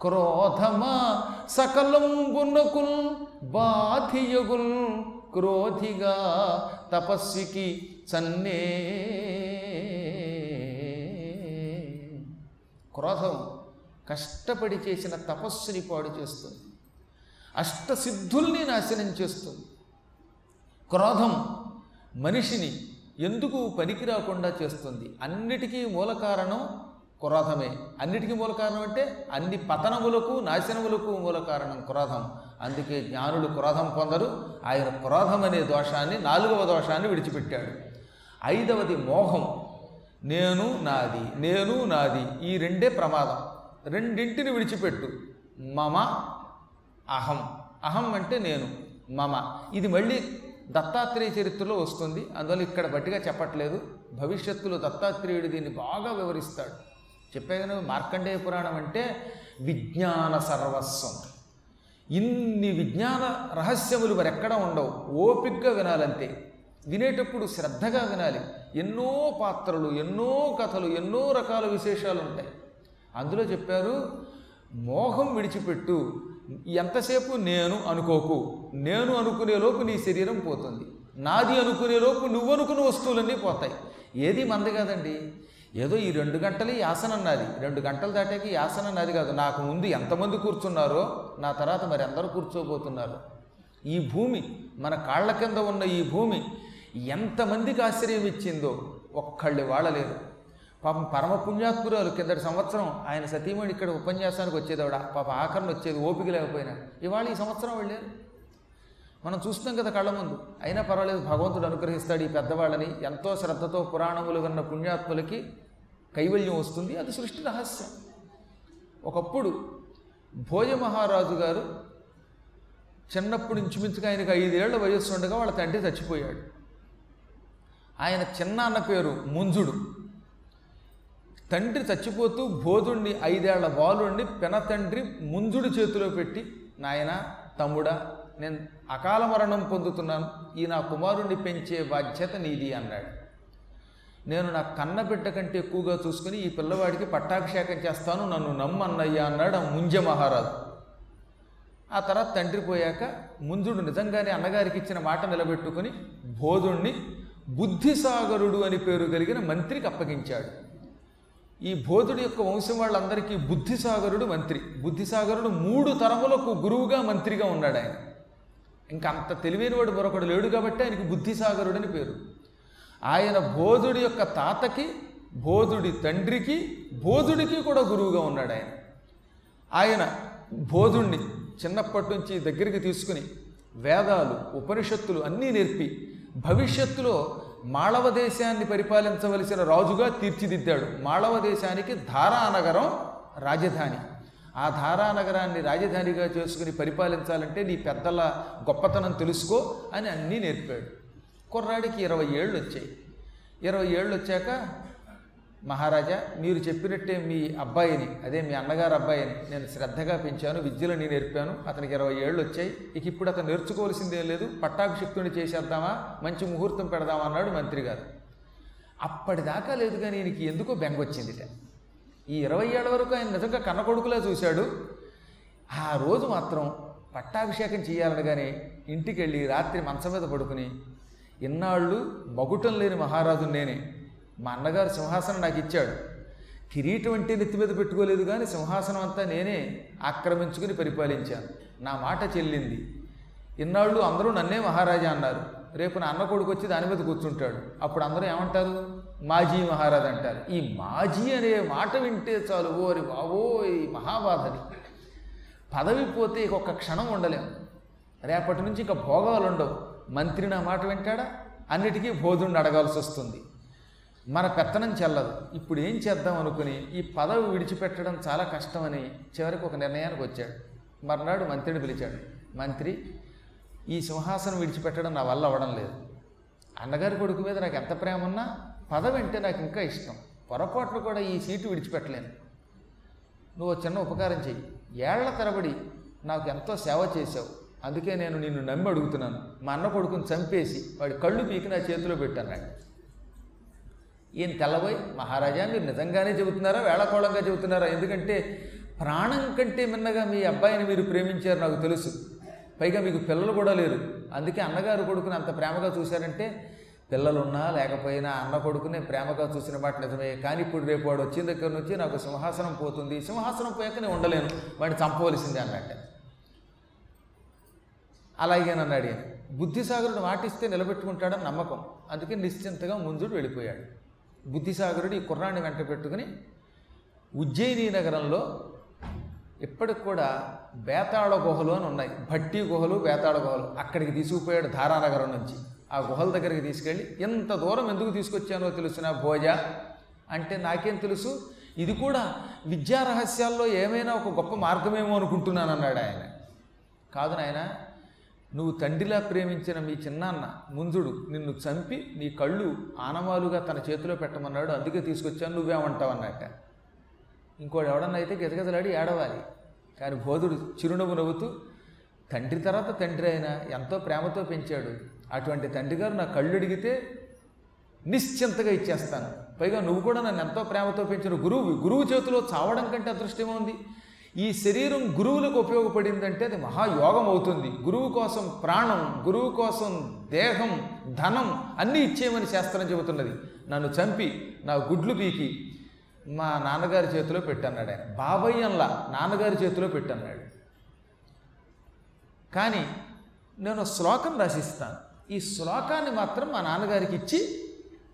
క్రోధమా సకలంబునకుల్ బాధియగుల్ క్రోధిగా తపస్వికి చన్నే. క్రోధం కష్టపడి చేసిన తపస్సుని పాడు చేస్తుంది. అష్టసిద్ధుల్ని నాశనం చేస్తుంది. క్రోధం మనిషిని ఎందుకు పనికి రాకుండా చేస్తుంది? అన్నిటికీ మూల కారణం కురాధమే. అన్నిటికీ మూల కారణం అంటే అన్ని పతనములకు నాశనములకు మూల కారణం కురాధం. అందుకే జ్ఞానుడు కురాధం పొందరు. ఆయన కురాధం అనే దోషాన్ని నాలుగవ దోషాన్ని విడిచిపెట్టాడు. ఐదవది మోహం. నేను నాది నేను నాది. ఈ రెండే ప్రమాదం. రెండింటిని విడిచిపెట్టు. మమ అహం. అహం అంటే నేను మమ. ఇది మళ్ళీ దత్తాత్రేయ చరిత్రలో వస్తుంది. అందువల్ల ఇక్కడ బట్టిగా చెప్పట్లేదు. భవిష్యత్తులో దత్తాత్రేయుడు దీన్ని బాగా వివరిస్తాడు. చెప్పాను మార్కండేయ పురాణం అంటే విజ్ఞాన సర్వస్వం. ఇన్ని విజ్ఞాన రహస్యములు మరెక్కడ ఉండవు. ఓపిగ్గా వినాలంతే. వినేటప్పుడు శ్రద్ధగా వినాలి. ఎన్నో పాత్రలు ఎన్నో కథలు ఎన్నో రకాల విశేషాలు ఉంటాయి. అందులో చెప్పారు మోహం విడిచిపెట్టు. ఎంతసేపు నేను అనుకోకు. నేను అనుకునేలోపు నీ శరీరం పోతుంది. నాది అనుకునేలోపు నువ్వు అనుకున్న వస్తువులన్నీ పోతాయి. ఏది మంది కాదండి ఏదో ఈ రెండు గంటలు ఈ ఆసనం రెండు గంటలు దాటాక ఈ ఆసనం కాదు. నాకు ముందు ఎంతమంది కూర్చున్నారో నా తర్వాత మరి అందరూ కూర్చోబోతున్నారు. ఈ భూమి మన కాళ్ళ కింద ఉన్న ఈ భూమి ఎంతమందికి ఆశ్రయం ఇచ్చిందో ఒక్కళ్ళు వాడలేరు పాపం పరమ పుణ్యాత్మురాలు కిందటి సంవత్సరం ఆయన సతీమణి ఇక్కడ ఉపన్యాసానికి వచ్చేదావిడ పాప ఆఖరణ వచ్చేది ఓపిక లేకపోయినా. ఇవాళ ఈ సంవత్సరం వెళ్ళారు మనం చూస్తున్నాం కదా కళ్ళ ముందు. అయినా పర్వాలేదు భగవంతుడు అనుగ్రహిస్తాడు ఈ పెద్దవాళ్ళని. ఎంతో శ్రద్ధతో పురాణములు విన్న పుణ్యాత్ములకి కైవల్యం వస్తుంది అది సృష్టి రహస్యం. ఒకప్పుడు భోజ మహారాజు గారు చిన్నప్పుడు ఇంచుమించుగా ఆయనకు ఐదేళ్ళ వయస్సు ఉండగా వాళ్ళ తండ్రి చచ్చిపోయాడు. ఆయన చిన్నాన్న పేరు ముంజుడు. తండ్రి చచ్చిపోతూ బోధుణ్ణి ఐదేళ్ళ బాలుణ్ణి పెన తండ్రి ముంజుడు చేతిలో పెట్టి నాయన తమ్ముడా నేను అకాల మరణం పొందుతున్నాను ఈ నా కుమారుణ్ణి పెంచే బాధ్యత నీది అన్నాడు. నేను నా కన్న బిడ్డ కంటే ఎక్కువగా చూసుకుని ఈ పిల్లవాడికి పట్టాభిషేకం చేస్తాను నన్ను నమ్మన్నయ్యా అన్నాడు ఆ ముంజ మహారాజు. ఆ తర్వాత తండ్రి పోయాక ముంజుడు నిజంగానే అన్నగారికి ఇచ్చిన మాట నిలబెట్టుకుని బోధుణ్ణి బుద్ధిసాగరుడు అని పేరు కలిగిన మంత్రికి అప్పగించాడు. ఈ బోధుడి యొక్క వంశం వాళ్ళందరికీ బుద్ధిసాగరుడు మంత్రి. బుద్ధిసాగరుడు మూడు తరములకు గురువుగా మంత్రిగా ఉన్నాడు ఆయన. ఇంకా అంత తెలివైనవాడు మరొకడు లేడు కాబట్టి ఆయనకి బుద్ధిసాగరుడు అని పేరు. ఆయన బోధుడి యొక్క తాతకి బోధుడి తండ్రికి బోధుడికి కూడా గురువుగా ఉన్నాడు ఆయన. ఆయన బోధుణ్ణి చిన్నప్పటి నుంచి దగ్గరికి తీసుకుని వేదాలు ఉపనిషత్తులు అన్నీ నేర్పి భవిష్యత్తులో మాళవ దేశాన్ని పరిపాలించవలసిన రాజుగా తీర్చిదిద్దాడు. మాళవ దేశానికి ధారానగరం రాజధాని. ఆ ధారానగరాన్ని రాజధానిగా చేసుకుని పరిపాలించాలంటే నీ పెద్దల గొప్పతనం తెలుసుకో అని అన్నీ నేర్పాడు. కుర్రాడికి ఇరవై ఏళ్ళు వచ్చాయి ఇరవై ఏళ్ళు వచ్చాక మహారాజా మీరు చెప్పినట్టే మీ అబ్బాయిని అదే మీ అన్నగారు అబ్బాయిని నేను శ్రద్ధగా పెంచాను విద్యలో నేను నేర్పాను అతనికి ఇరవై ఏళ్ళు వచ్చాయి ఇక ఇప్పుడు అతను నేర్చుకోవాల్సిందేం లేదు పట్టాభిషిక్తుని చేసేద్దామా మంచి ముహూర్తం పెడదామా అన్నాడు మంత్రి గారు అప్పటిదాకా లేదు కానీ ఈయనకి ఎందుకో బెంగొచ్చిందిట. ఈ ఇరవై ఏళ్ళ వరకు ఆయన నిజంగా కన్న కొడుకులా చూశాడు. ఆ రోజు మాత్రం పట్టాభిషేకం చేయాలనగానే ఇంటికి వెళ్ళి రాత్రి మంచం మీద పడుకుని ఇన్నాళ్ళు మగుటం లేని మహారాజు నేనే. మా అన్నగారు సింహాసనం నాకు ఇచ్చాడు. కిరీటం అంటే నెత్తి మీద పెట్టుకోలేదు కానీ సింహాసనం అంతా నేనే ఆక్రమించుకుని పరిపాలించాను. నా మాట చెల్లింది. ఇన్నాళ్ళు అందరూ నన్నే మహారాజా అన్నారు. రేపు నా అన్న కొడుకు వచ్చి దాని మీద కూర్చుంటాడు. అప్పుడు అందరూ ఏమంటారు? మాజీ మహారాజు అంటారు. ఈ మాజీ అనే మాట వింటే చాలు. ఓరి ఈ మహాబాధని పదవి పోతే ఇక ఒక్క క్షణం ఉండలేము రేపటి నుంచి ఇంకా భోగాలు ఉండవు. మంత్రి నా మాట వింటాడా? అన్నిటికీ బోధుడిని అడగాల్సి వస్తుంది. మన పెత్తనం చెల్లదు. ఇప్పుడు ఏం చేద్దాం అనుకుని ఈ పదవి విడిచిపెట్టడం చాలా కష్టమని చివరికి ఒక నిర్ణయానికి వచ్చాడు. మర్నాడు మంత్రిని పిలిచాడు. మంత్రి ఈ సింహాసనం విడిచిపెట్టడం నా వల్ల అవ్వడం లేదు. అన్నగారి కొడుకు మీద నాకు ఎంత ప్రేమ ఉన్నా పదవి అంటే నాకు ఇంకా ఇష్టం. పొరపాట్లు కూడా ఈ సీటు విడిచిపెట్టలేను. నువ్వు చిన్న ఉపకారం చెయ్యి. ఏళ్ళ తరబడి నాకు ఎంతో సేవ చేశావు. అందుకే నేను నిన్ను నమ్మి అడుగుతున్నాను. మా అన్న కొడుకుని చంపేసి వాడి కళ్ళు పీకి నా చేతిలో పెట్టాను ఈయన తెల్లబోయి మహారాజా మీరు నిజంగానే చెబుతున్నారా? వేళకోళంగా చెబుతున్నారా? ఎందుకంటే ప్రాణం కంటే మిన్నగా మీ అబ్బాయిని మీరు ప్రేమించారు నాకు తెలుసు. పైగా మీకు పిల్లలు కూడా లేరు. అందుకే అన్నగారు కొడుకుని అంత ప్రేమగా చూశారంటే పిల్లలున్నా లేకపోయినా అన్న కొడుకునే ప్రేమగా చూసిన మాట నిజమే. కానీ ఇప్పుడు రేపు వాడు వచ్చిన దగ్గర నుంచి నాకు సింహాసనం పోతుంది. సింహాసనం పోయాక నేను ఉండలేను. వాడిని చంపవలసిందే అన్నట్టే. అలాగే నన్ను అడిగాను బుద్ధిసాగరుడు మాటిస్తే నిలబెట్టుకుంటాడని నమ్మకం. అందుకే నిశ్చింతగా ముందుడు వెళ్ళిపోయాడు. బుద్ధిసాగరుడు ఈ కుర్రాన్ని వెంట పెట్టుకుని ఉజ్జయిని నగరంలో ఇప్పటికి కూడా బేతాళ గుహలు అని ఉన్నాయి. భట్టి గుహలు బేతాళ గుహలు. అక్కడికి తీసుకుపోయాడు ధారానగరం నుంచి. ఆ గుహల దగ్గరికి తీసుకెళ్ళి ఇంత దూరం ఎందుకు తీసుకొచ్చానో తెలుసిన భోజ? అంటే నాకేం తెలుసు? ఇది కూడా విద్యా రహస్యాల్లో ఏమైనా ఒక గొప్ప మార్గమేమో అనుకుంటున్నాను అన్నాడు ఆయన. కాదు నాయన నువ్వు తండ్రిలా ప్రేమించిన మీ చిన్నాన్న ముంజుడు నిన్ను చంపి నీ కళ్ళు ఆనవాలుగా తన చేతిలో పెట్టమన్నాడు అందుకే తీసుకొచ్చాను నువ్వేమంటావు అన్నట్ట. ఇంకోటి ఎవడన్నా అయితే గజగజలాడి ఏడవాలి. కానీ బోధుడు చిరునవ్వు నవ్వుతూ తండ్రి తర్వాత తండ్రి అయినా ఎంతో ప్రేమతో పెంచాడు. అటువంటి తండ్రి గారు నా కళ్ళు అడిగితే నిశ్చింతగా ఇచ్చేస్తాను. పైగా నువ్వు కూడా నన్ను ఎంతో ప్రేమతో పెంచిన గురువు గురువు చేతిలో చావడం కంటే అదృష్టమే ఉంది ఈ శరీరం గురువులకు ఉపయోగపడిందంటే అది మహాయోగం అవుతుంది గురువు కోసం ప్రాణం గురువు కోసం దేహం ధనం అన్నీ ఇచ్చేయమని శాస్త్రం చెబుతున్నది. నన్ను చంపి నా గుడ్లు పీకి మా నాన్నగారి చేతిలో పెట్టన్నాడు ఆయన. బాబయ్యంలా నాన్నగారి చేతిలో పెట్టన్నాడు. కానీ నేను శ్లోకం రాసిస్తాను. ఈ శ్లోకాన్ని మాత్రం మా నాన్నగారికి ఇచ్చి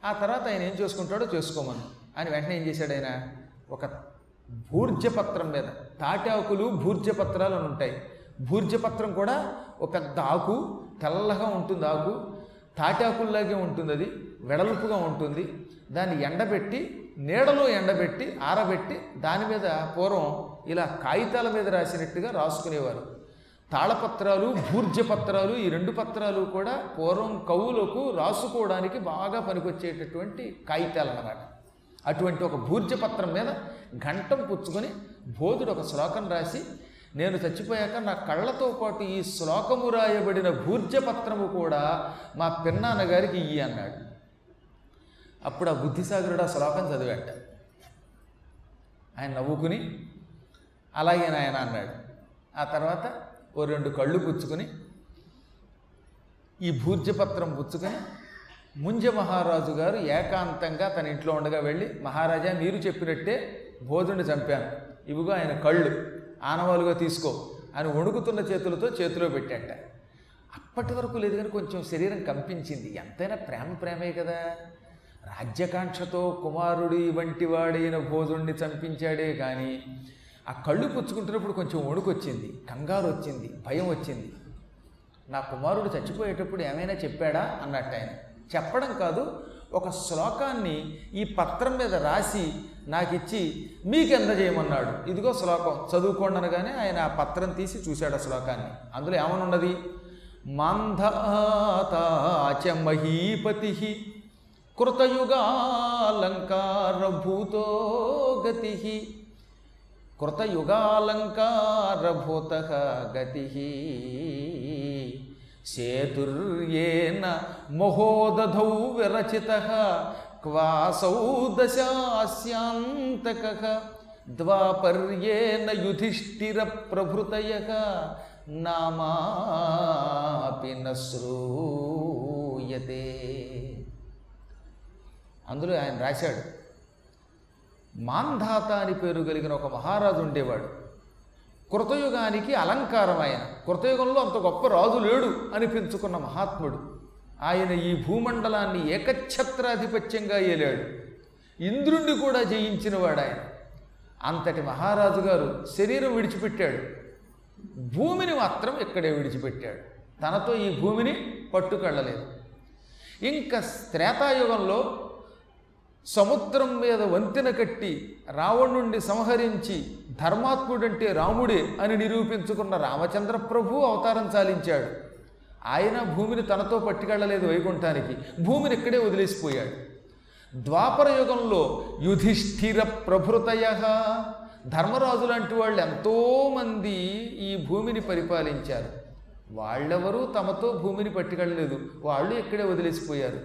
ఆ తర్వాత ఆయన ఏం చేసుకుంటాడో చేసుకోమని. అని వెంటనే ఏం చేశాడు ఆయన? ఒక భూర్జపత్రం మీద తాటాకులు భూర్జపత్రాలు అని ఉంటాయి. భూర్జపత్రం కూడా ఒక పెద్ద ఆకు తెల్లగా ఉంటుంది ఆకు తాటాకుల్లాగే ఉంటుంది అది వెడల్పుగా ఉంటుంది. దాన్ని ఎండబెట్టి నీడలో ఎండబెట్టి ఆరబెట్టి దాని మీద పూర్వం ఇలా కాగితాల మీద రాసినట్టుగా రాసుకునేవారు. తాళపత్రాలు భూర్జపత్రాలు ఈ రెండు పత్రాలు కూడా పూర్వం కవులకు రాసుకోవడానికి బాగా పనికొచ్చేటటువంటి కాగితాలు అన్నమాట. అటువంటి ఒక భూర్జపత్రం మీద ఘంటం పుచ్చుకొని బోధుడు ఒక శ్లోకం రాసి నేను చచ్చిపోయాక నా కళ్ళతో పాటు ఈ శ్లోకము రాయబడిన భూర్జపత్రము కూడా మా పిన్నాన్నగారికి ఇయ్యి అన్నాడు. అప్పుడు ఆ బుద్ధిసాగరుడు ఆ శ్లోకం చదివాట. ఆయన నవ్వుకుని అలాగే నాయన అన్నాడు. ఆ తర్వాత ఓ రెండు కళ్ళు పుచ్చుకొని ఈ భూర్జపత్రం పుచ్చుకొని ముంజ మహారాజు గారు ఏకాంతంగా తన ఇంట్లో ఉండగా వెళ్ళి మహారాజా మీరు చెప్పినట్టే బోధుని చంపాను. ఇవిగో ఆయన కళ్ళు. ఆనవాలుగా తీసుకో అని వణుకుతున్న చేతులతో చేతిలో పెట్టాట. అప్పటి వరకు లేదు కానీ కొంచెం శరీరం కంపించింది. ఎంతైనా ప్రేమ ప్రేమే కదా. రాజ్యకాంక్షతో కుమారుడి వంటి వాడైన భోజుణ్ణి చంపించాడే కానీ ఆ కళ్ళు పుచ్చుకుంటున్నప్పుడు కొంచెం వణుకొచ్చింది కంగారు వచ్చింది భయం వచ్చింది. నా కుమారుడు చచ్చిపోయేటప్పుడు ఏమైనా చెప్పాడా? అన్నట్టు ఆయన. చెప్పడం కాదు ఒక శ్లోకాన్ని ఈ పత్రం మీద రాసి నాకు ఇచ్చి మీకు అందజేయమన్నాడు. ఇదిగో శ్లోకం. చదువుకోండి అనగానే ఆయన ఆ పత్రం తీసి చూశాడు ఆ శ్లోకాన్ని. అందులో ఏమనున్నది? మాంధాతాచ మహీపతి కృతయుగాలంకారభూతో గతి కృతయుగాలంకారభూత గతి సేతుర్యేన మహోదధౌ విరచిత క్వాసౌ దశాస్యాంతక ద్వాపర్యేన యుధిష్ఠిర ప్రభృతయ నామాపి నశ్రూయతే. అందులో ఆయన రాశాడు మాంధాత అని పేరు కలిగిన ఒక మహారాజు ఉండేవాడు. కృతయుగానికి అలంకారం ఆయన కృతయుగంలో అంత గొప్ప రాజు లేడు అనిపించుకున్న మహాత్ముడు. ఆయన ఈ భూమండలాన్ని ఏకఛత్రాధిపత్యంగా ఏలాడు. ఇంద్రుణ్ణి కూడా జయించినవాడు ఆయన అంతటి మహారాజు గారు శరీరం విడిచిపెట్టాడు. భూమిని మాత్రం ఇక్కడే విడిచిపెట్టాడు. తనతో ఈ భూమిని పట్టుకెళ్ళలేదు. ఇంకా త్రేతాయుగంలో సముద్రం మీద వంతెన కట్టి రావణుణ్ణి సంహరించి ధర్మాత్ముడంటే రాముడే అని నిరూపించుకున్న రామచంద్ర ప్రభు అవతారం చాలించాడు. ఆయన భూమిని తనతో పట్టుకెళ్ళలేదు వైకుంఠానికి. భూమిని ఇక్కడే వదిలేసిపోయాడు. ద్వాపర యుగంలో యుధిష్ఠిర ప్రభృతయ. ధర్మరాజు లాంటి వాళ్ళు ఎంతోమంది ఈ భూమిని పరిపాలించారు. వాళ్ళెవరూ తమతో భూమిని పట్టుకెళ్ళలేదు. వాళ్ళు ఇక్కడే వదిలేసిపోయారు.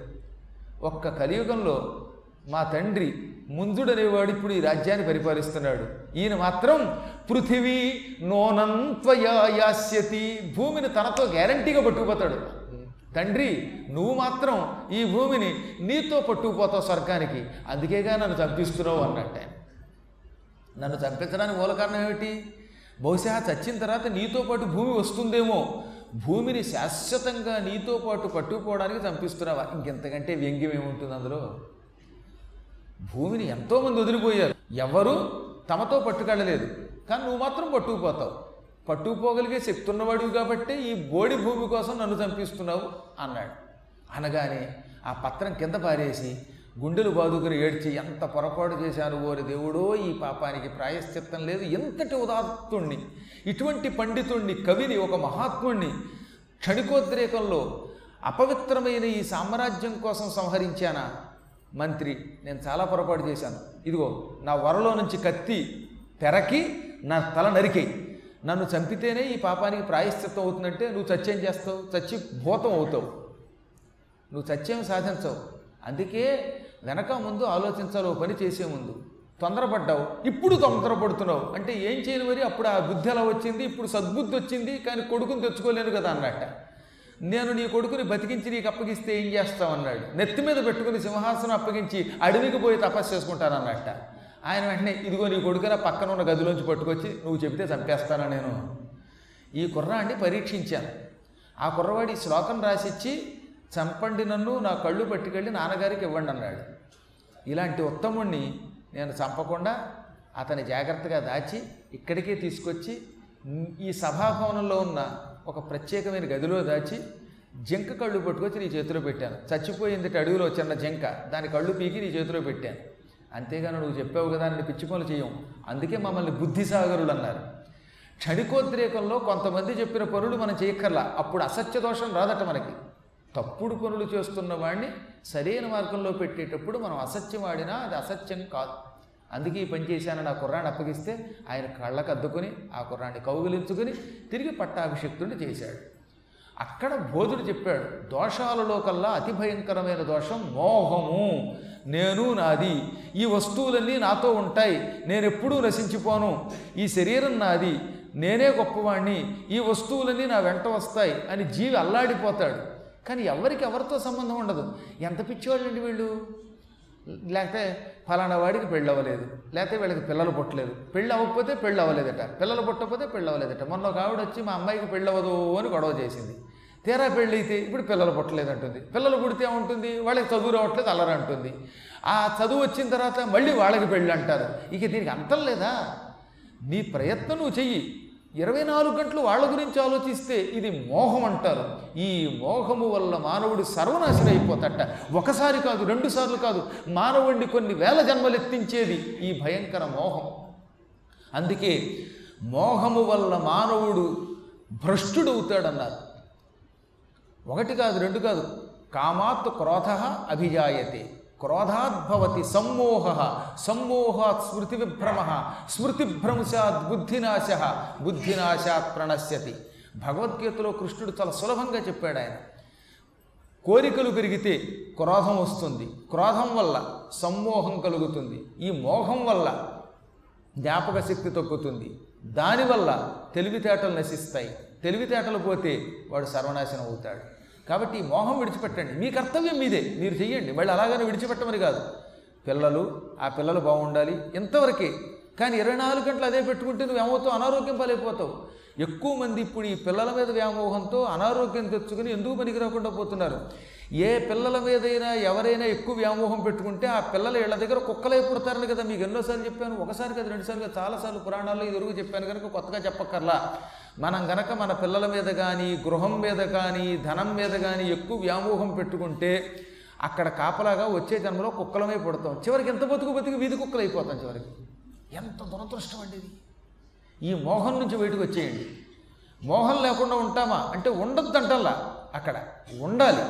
ఒక్క కలియుగంలో మా తండ్రి ముందుడనేవాడు ఇప్పుడు ఈ రాజ్యాన్ని పరిపాలిస్తున్నాడు. ఈయన మాత్రం పృథివీ నోనంత్వయాస్యతి భూమిని తనతో గ్యారంటీగా పట్టుకుపోతాడు. తండ్రి నువ్వు మాత్రం ఈ భూమిని నీతో పట్టుకుపోతావు స్వర్గానికి. అందుకేగా నన్ను చంపిస్తున్నావు అన్నట్టే. నన్ను చంపించడానికి మూల కారణం ఏమిటి? బహుశా చచ్చిన తర్వాత నీతో పాటు భూమి వస్తుందేమో. భూమిని శాశ్వతంగా నీతో పాటు పట్టుకుపోవడానికి చంపిస్తున్నావా? ఇంకెంతకంటే వ్యంగ్యం ఏముంటుంది అందులో? భూమిని ఎంతోమంది వదిలిపోయారు. ఎవరు తమతో పట్టుకెళ్ళలేదు. కానీ నువ్వు మాత్రం పట్టుకుపోతావు. పట్టుకుపోగలిగే శక్తి ఉన్నవాడివి కాబట్టి ఈ బోడి భూమి కోసం నన్ను చంపిస్తున్నావు అన్నాడు. అనగానే ఆ పత్రం కింద పారేసి గుండెలు బాదుకుని ఏడ్చి ఎంత పొరపాటు చేశాను ఓరి దేవుడో ఈ పాపానికి ప్రాయశ్చిత్తం లేదు. ఎంతటి ఉదాత్తుణ్ణి ఇటువంటి పండితుణ్ణి కవిని ఒక మహాత్ముణ్ణి క్షణికోద్రేకంలో అపవిత్రమైన ఈ సామ్రాజ్యం కోసం సంహరించానా? మంత్రి నేను చాలా పొరపాటు చేశాను. ఇదిగో నా వరలో నుంచి కత్తి తెరకి నా తల నరికేయి నన్ను చంపితేనే ఈ పాపానికి ప్రాయశ్చిత్తం అవుతుందంటే నువ్వు చచ్చేం చేస్తావు? చచ్చి భూతం అవుతావు. నువ్వు చచ్చేం సాధించవు. అందుకే వెనక ముందు ఆలోచించాలి పని చేసే ముందు. తొందరపడ్డావు. ఇప్పుడు తొందరపడుతున్నావు. అంటే ఏం చేయను మరి? అప్పుడు ఆ బుద్ధి అలా వచ్చింది? ఇప్పుడు సద్బుద్ధి వచ్చింది. కానీ కొడుకుని తెచ్చుకోలేను కదా అన్నట్ట. నేను నీ కొడుకుని బతికించి నీకు అప్పగిస్తే ఏం చేస్తావు అన్నాడు. నెత్తి మీద పెట్టుకుని సింహాసనం అప్పగించి అడవికి పోయి తపస్సు చేసుకుంటానన్నట్ట. ఆయన వెంటనే ఇదిగో నీ కొడుకున పక్కన ఉన్న గదిలోంచి పట్టుకొచ్చి నువ్వు చెబితే చంపేస్తానా నేను? ఈ కుర్రాన్ని పరీక్షించాను. ఆ కుర్రవాడి శ్లోకం రాసిచ్చి చంపండి నన్ను నా కళ్ళు పట్టుకెళ్ళి నాన్నగారికి ఇవ్వండి అన్నాడు. ఇలాంటి ఉత్తముణ్ణి నేను చంపకుండా అతని జాగ్రత్తగా దాచి ఇక్కడికే తీసుకొచ్చి ఈ సభాభవనంలో ఉన్న ఒక ప్రత్యేకమైన గదిలో దాచి జింక కళ్ళు పట్టుకొచ్చి నీ చేతిలో పెట్టాను. చచ్చిపోయింది అడవిలో చిన్న జింక. దాని కళ్ళు పీకి నీ చేతిలో పెట్టాను. అంతేగాని నువ్వు చెప్పావు కదా అని పిచ్చిపోలు చేయం అందుకే మమ్మల్ని బుద్ధిసాగరులు అన్నారు. క్షణికోద్రేకంలో కొంతమంది చెప్పిన పనులు మనం చేయక్కర్లా. అప్పుడు అసత్య దోషం రాదట మనకి. తప్పుడు పనులు చేస్తున్న వాడిని సరైన మార్గంలో పెట్టేటప్పుడు మనం అసత్యం ఆడినా అది అసత్యం కాదు. అందుకే ఈ పని చేశానని ఆ కుర్రాన్ని అప్పగిస్తే ఆయన కళ్ళకు అద్దుకుని ఆ కుర్రాన్ని కౌగిలించుకొని తిరిగి పట్టాభిషిక్తుడిని చేశాడు. అక్కడ బోధుడు చెప్పాడు దోషాలలో కల్లా అతి భయంకరమైన దోషం మోహము. నేను నాది. ఈ వస్తువులన్నీ నాతో ఉంటాయి. నేను ఎప్పుడూ నశించిపోను. ఈ శరీరం నాది. నేనే గొప్పవాణ్ణి. ఈ వస్తువులన్నీ నా వెంట వస్తాయి అని జీవి అల్లాడిపోతాడు. కానీ ఎవరికి ఎవరితో సంబంధం ఉండదు? ఎంత పిచ్చివాళ్ళండి వీళ్ళు? లేకపోతే ఫలానా వాడికి పెళ్ళి అవ్వలేదు. లేకపోతే వీళ్ళకి పిల్లలు పుట్టలేదు. పెళ్ళి అవ్వకపోతే పెళ్ళి అవ్వలేదట. పిల్లలు పుట్టకపోతే పెళ్ళి అవ్వలేదట. మొన్న ఒక ఆవిడ వచ్చి మా అమ్మాయికి పెళ్ళి అవ్వదు అని గొడవ చేసింది. తీరా పెళ్ళి అయితే ఇప్పుడు పిల్లలు పుట్టలేదు అంటుంది. పిల్లలు పుడితే ఉంటుంది వాళ్ళకి చదువు రావట్లేదు అల్లరి అంటుంది. ఆ చదువు వచ్చిన తర్వాత మళ్ళీ వాళ్ళకి పెళ్ళి అంటారు. ఇక దీనికి అంతం లేదా? నీ ప్రయత్నం నువ్వు చెయ్యి. ఇరవై నాలుగు గంటలు వాళ్ళ గురించి ఆలోచిస్తే ఇది మోహం అంటారు. ఈ మోహము వల్ల మానవుడు సర్వనాశనం అయిపోతట. ఒకసారి కాదు రెండు సార్లు కాదు మానవుడిని కొన్ని వేల జన్మలెత్తించేది ఈ భయంకర మోహం. అందుకే మోహము వల్ల మానవుడు భ్రష్టుడవుతాడన్నారు ఒకటి కాదు రెండు కాదు కామాత్ క్రోధ అభిజాయతే. క్రోధాద్భవతి సమ్మోహ. సమ్మోహాత్ స్మృతి విభ్రమ స్మృతిభ్రంశాత్ బుద్ధినాశ. బుద్ధినాశాత్ ప్రణశ్యతి. భగవద్గీతలో కృష్ణుడు చాలా సులభంగా చెప్పాడు ఆయన. కోరికలు పెరిగితే క్రోధం వస్తుంది. క్రోధం వల్ల సమ్మోహం కలుగుతుంది. ఈ మోహం వల్ల జ్ఞాపక శక్తి తగ్గుతుంది. దానివల్ల తెలివితేటలు నశిస్తాయి. తెలివితేటలు పోతే వాడు సర్వనాశనం అవుతాడు. కాబట్టి ఈ మోహం విడిచిపెట్టండి. మీ కర్తవ్యం మీదే. మీరు చెయ్యండి. మళ్ళీ అలాగనే విడిచిపెట్టమని కాదు. పిల్లలు ఆ పిల్లలు బాగుండాలి ఇంతవరకే కానీ ఇరవై నాలుగు గంటలు అదే పెట్టుకుంటే నువ్వు ఏమవుతావు? అనారోగ్యం పాలైపోతావు. ఎక్కువ మంది ఇప్పుడు ఈ పిల్లల మీద వ్యామోహంతో అనారోగ్యం తెచ్చుకుని ఎందుకు పనికి రాకుండా పోతున్నారు? ఏ పిల్లల మీదైనా ఎవరైనా ఎక్కువ వ్యామోహం పెట్టుకుంటే ఆ పిల్లలు ఇళ్ళ దగ్గర కుక్కలై పుడతారని కదా మీకు ఎన్నోసార్లు చెప్పాను. ఒకసారి కదా రెండుసార్లు కదా చాలాసార్లు పురాణాల్లో ఇది ఎరుగు చెప్పాను కనుక కొత్తగా చెప్పక్కర్లా. మనం గనక మన పిల్లల మీద కానీ గృహం మీద కానీ ధనం మీద కానీ ఎక్కువ వ్యామోహం పెట్టుకుంటే అక్కడ కాపలాగా వచ్చే జన్మలో కుక్కలమే పుడతాం. చివరికి ఎంత బతుకు బతికి వీధి కుక్కలు అయిపోతాం చివరికి. ఎంత దురదృష్టం అండి ఇది. ఈ మోహం నుంచి బయటకు వచ్చేయండి. మోహం లేకుండా ఉంటామా? అంటే ఉండొద్దంటల్లా అక్కడ. ఉండాలి.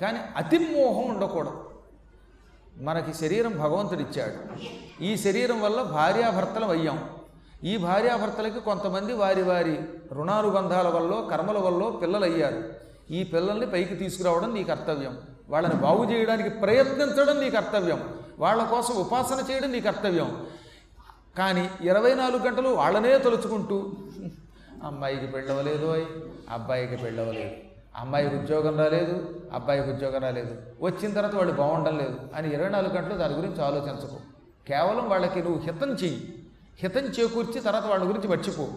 కానీ అతి మోహం ఉండకూడదు. మనకి శరీరం భగవంతుడిచ్చాడు. ఈ శరీరం వల్ల భార్యాభర్తలం అయ్యాం. ఈ భార్యాభర్తలకి కొంతమంది వారి వారి రుణానుబంధాల వల్ల కర్మల వల్ల పిల్లలయ్యారు. ఈ పిల్లల్ని పైకి తీసుకురావడం నీ కర్తవ్యం. వాళ్ళని బాగు చేయడానికి ప్రయత్నించడం నీ కర్తవ్యం. వాళ్ళ కోసం ఉపాసన చేయడం నీ కర్తవ్యం. కానీ ఇరవై నాలుగు గంటలు వాళ్ళనే తలుచుకుంటూ అమ్మాయికి పెళ్ళవలేదు అయి అబ్బాయికి పెళ్ళవలేదు. అమ్మాయికి ఉద్యోగం రాలేదు అబ్బాయికి ఉద్యోగం రాలేదు. వచ్చిన తర్వాత వాళ్ళు బాగుండడం లేదు. అని ఇరవై నాలుగు గంటలు దాని గురించి ఆలోచించకు. కేవలం వాళ్ళకి నువ్వు హితం చెయ్యి. హితం చేకూర్చి తర్వాత వాళ్ళ గురించి మర్చిపో.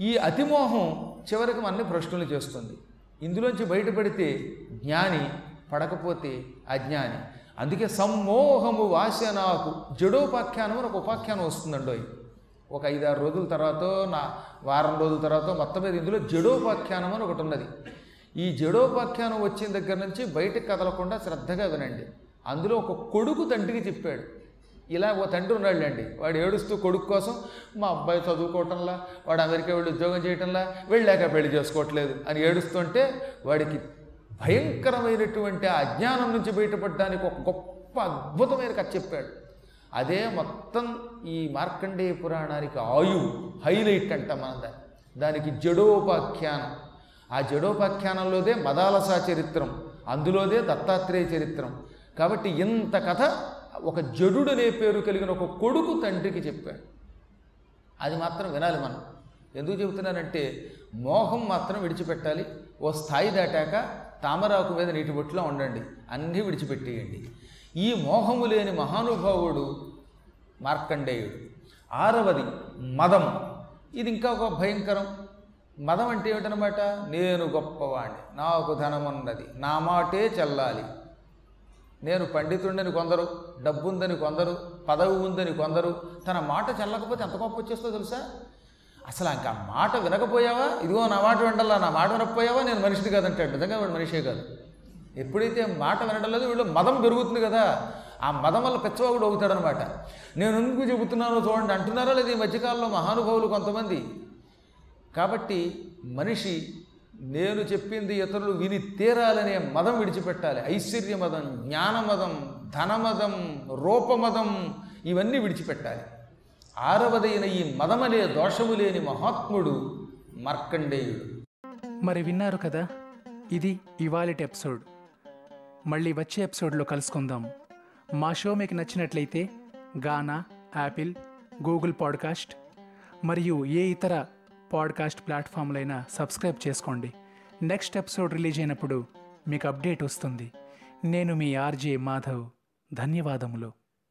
ఈ అతిమోహం చివరికి మనల్ని ప్రశ్నలు చేస్తుంది. ఇందులోంచి బయటపడితే జ్ఞాని పడకపోతే అజ్ఞాని. అందుకే సమ్మోహము వాసనాకు జడోపాఖ్యానం అని ఒక ఉపాఖ్యానం వస్తుందండి ఒక ఐదారు రోజుల తర్వాత నా వారం రోజుల తర్వాత మొత్తం మీద ఇందులో జడోపాఖ్యానం అని ఒకటి ఉన్నది. ఈ జడోపాఖ్యానం వచ్చిన దగ్గర నుంచి బయటకు కదలకుండా శ్రద్ధగా వినండి. అందులో ఒక కొడుకు తండ్రికి చెప్పాడు. ఇలా ఓ తండ్రి ఉన్నాళ్ళండి వాడు ఏడుస్తూ కొడుకు కోసం మా అబ్బాయి చదువుకోవటంలా వాడు అమెరికా వెళ్ళి ఉద్యోగం చేయటంలా వెళ్ళాక పెళ్ళి చేసుకోవట్లేదు అని ఏడుస్తుంటే వాడికి భయంకరమైనటువంటి ఆ అజ్ఞానం నుంచి బయటపడడానికి ఒక గొప్ప అద్భుతమైన కథ చెప్పాడు. అదే మొత్తం ఈ మార్కండేయ పురాణానికి ఆయువు హైలైట్ అంట మన దానికి జడోపాఖ్యానం. ఆ జడోపాఖ్యానంలోదే మదాలసా చరిత్రం అందులోదే దత్తాత్రేయ చరిత్రం. కాబట్టి ఇంత కథ ఒక జడుడనే పేరు కలిగిన ఒక కొడుకు తండ్రికి చెప్పాడు. అది మాత్రం వినాలి మనం. ఎందుకు చెబుతున్నానంటే మోహం మాత్రం విడిచిపెట్టాలి. ఓ స్థాయి దాటాక తామరాకు మీద నీటి బొట్టులో ఉండండి. అన్నీ విడిచిపెట్టేయండి. ఈ మోహము లేని మహానుభావుడు మార్కండేయుడు. ఆరవది మదం. ఇది ఇంకా ఒక భయంకరం. మదం అంటే ఏమిటనమాట నేను గొప్పవాణ్ణి. నాకు ధనమున్నది. నా మాటే చెల్లాలి. నేను పండితుండని కొందరు డబ్బు ఉందని కొందరు పదవి ఉందని కొందరు. తన మాట చెల్లకపోతే ఎంత కోపం వచ్చేస్తో తెలుసా? అసలు ఇంకా మాట వినకపోయావా? ఇదిగో నా మాట వినడల్లా నా మాట వినకపోయావా? నేను మనిషిని కాదంటాడు. నిజంగా వాడు మనిషే కాదు. ఎప్పుడైతే మాట వినడం లేదు వీళ్ళు మదం పెరుగుతుంది కదా. ఆ మదం వల్ల పెచ్చవాడు అవుతాడనమాట. నేను ఎందుకు చెబుతున్నానో చూడండి. అంటున్నారా లేదు ఈ మధ్యకాలంలో మహానుభావులు కొంతమంది? కాబట్టి మనిషి నేను చెప్పింది ఇతరులు విని తీరాలనే మదం విడిచిపెట్టాలి. ఐశ్వర్య మదం జ్ఞానమదం ధనమదం రూపమదం ఇవన్నీ విడిచిపెట్టాలి. ఆరవదైన ఈ మదమనే దోషము లేని మహాత్ముడు మార్కండేయుడు. మరి విన్నారు కదా? ఇది ఇవాళటి ఎపిసోడ్. మళ్ళీ వచ్చే ఎపిసోడ్లో కలుసుకుందాం. మా షో మీకు నచ్చినట్లయితే గానా యాపిల్ గూగుల్ పాడ్కాస్ట్ మరియు ఏ ఇతర పాడ్కాస్ట్ ప్లాట్ఫామ్లైన సబ్స్క్రైబ్ చేసుకోండి. నెక్స్ట్ ఎపిసోడ్ రిలీజ్ అయినప్పుడు మీకు అప్డేట్ వస్తుంది. నేను మీ ఆర్జే మాధవ్. ధన్యవాదములు.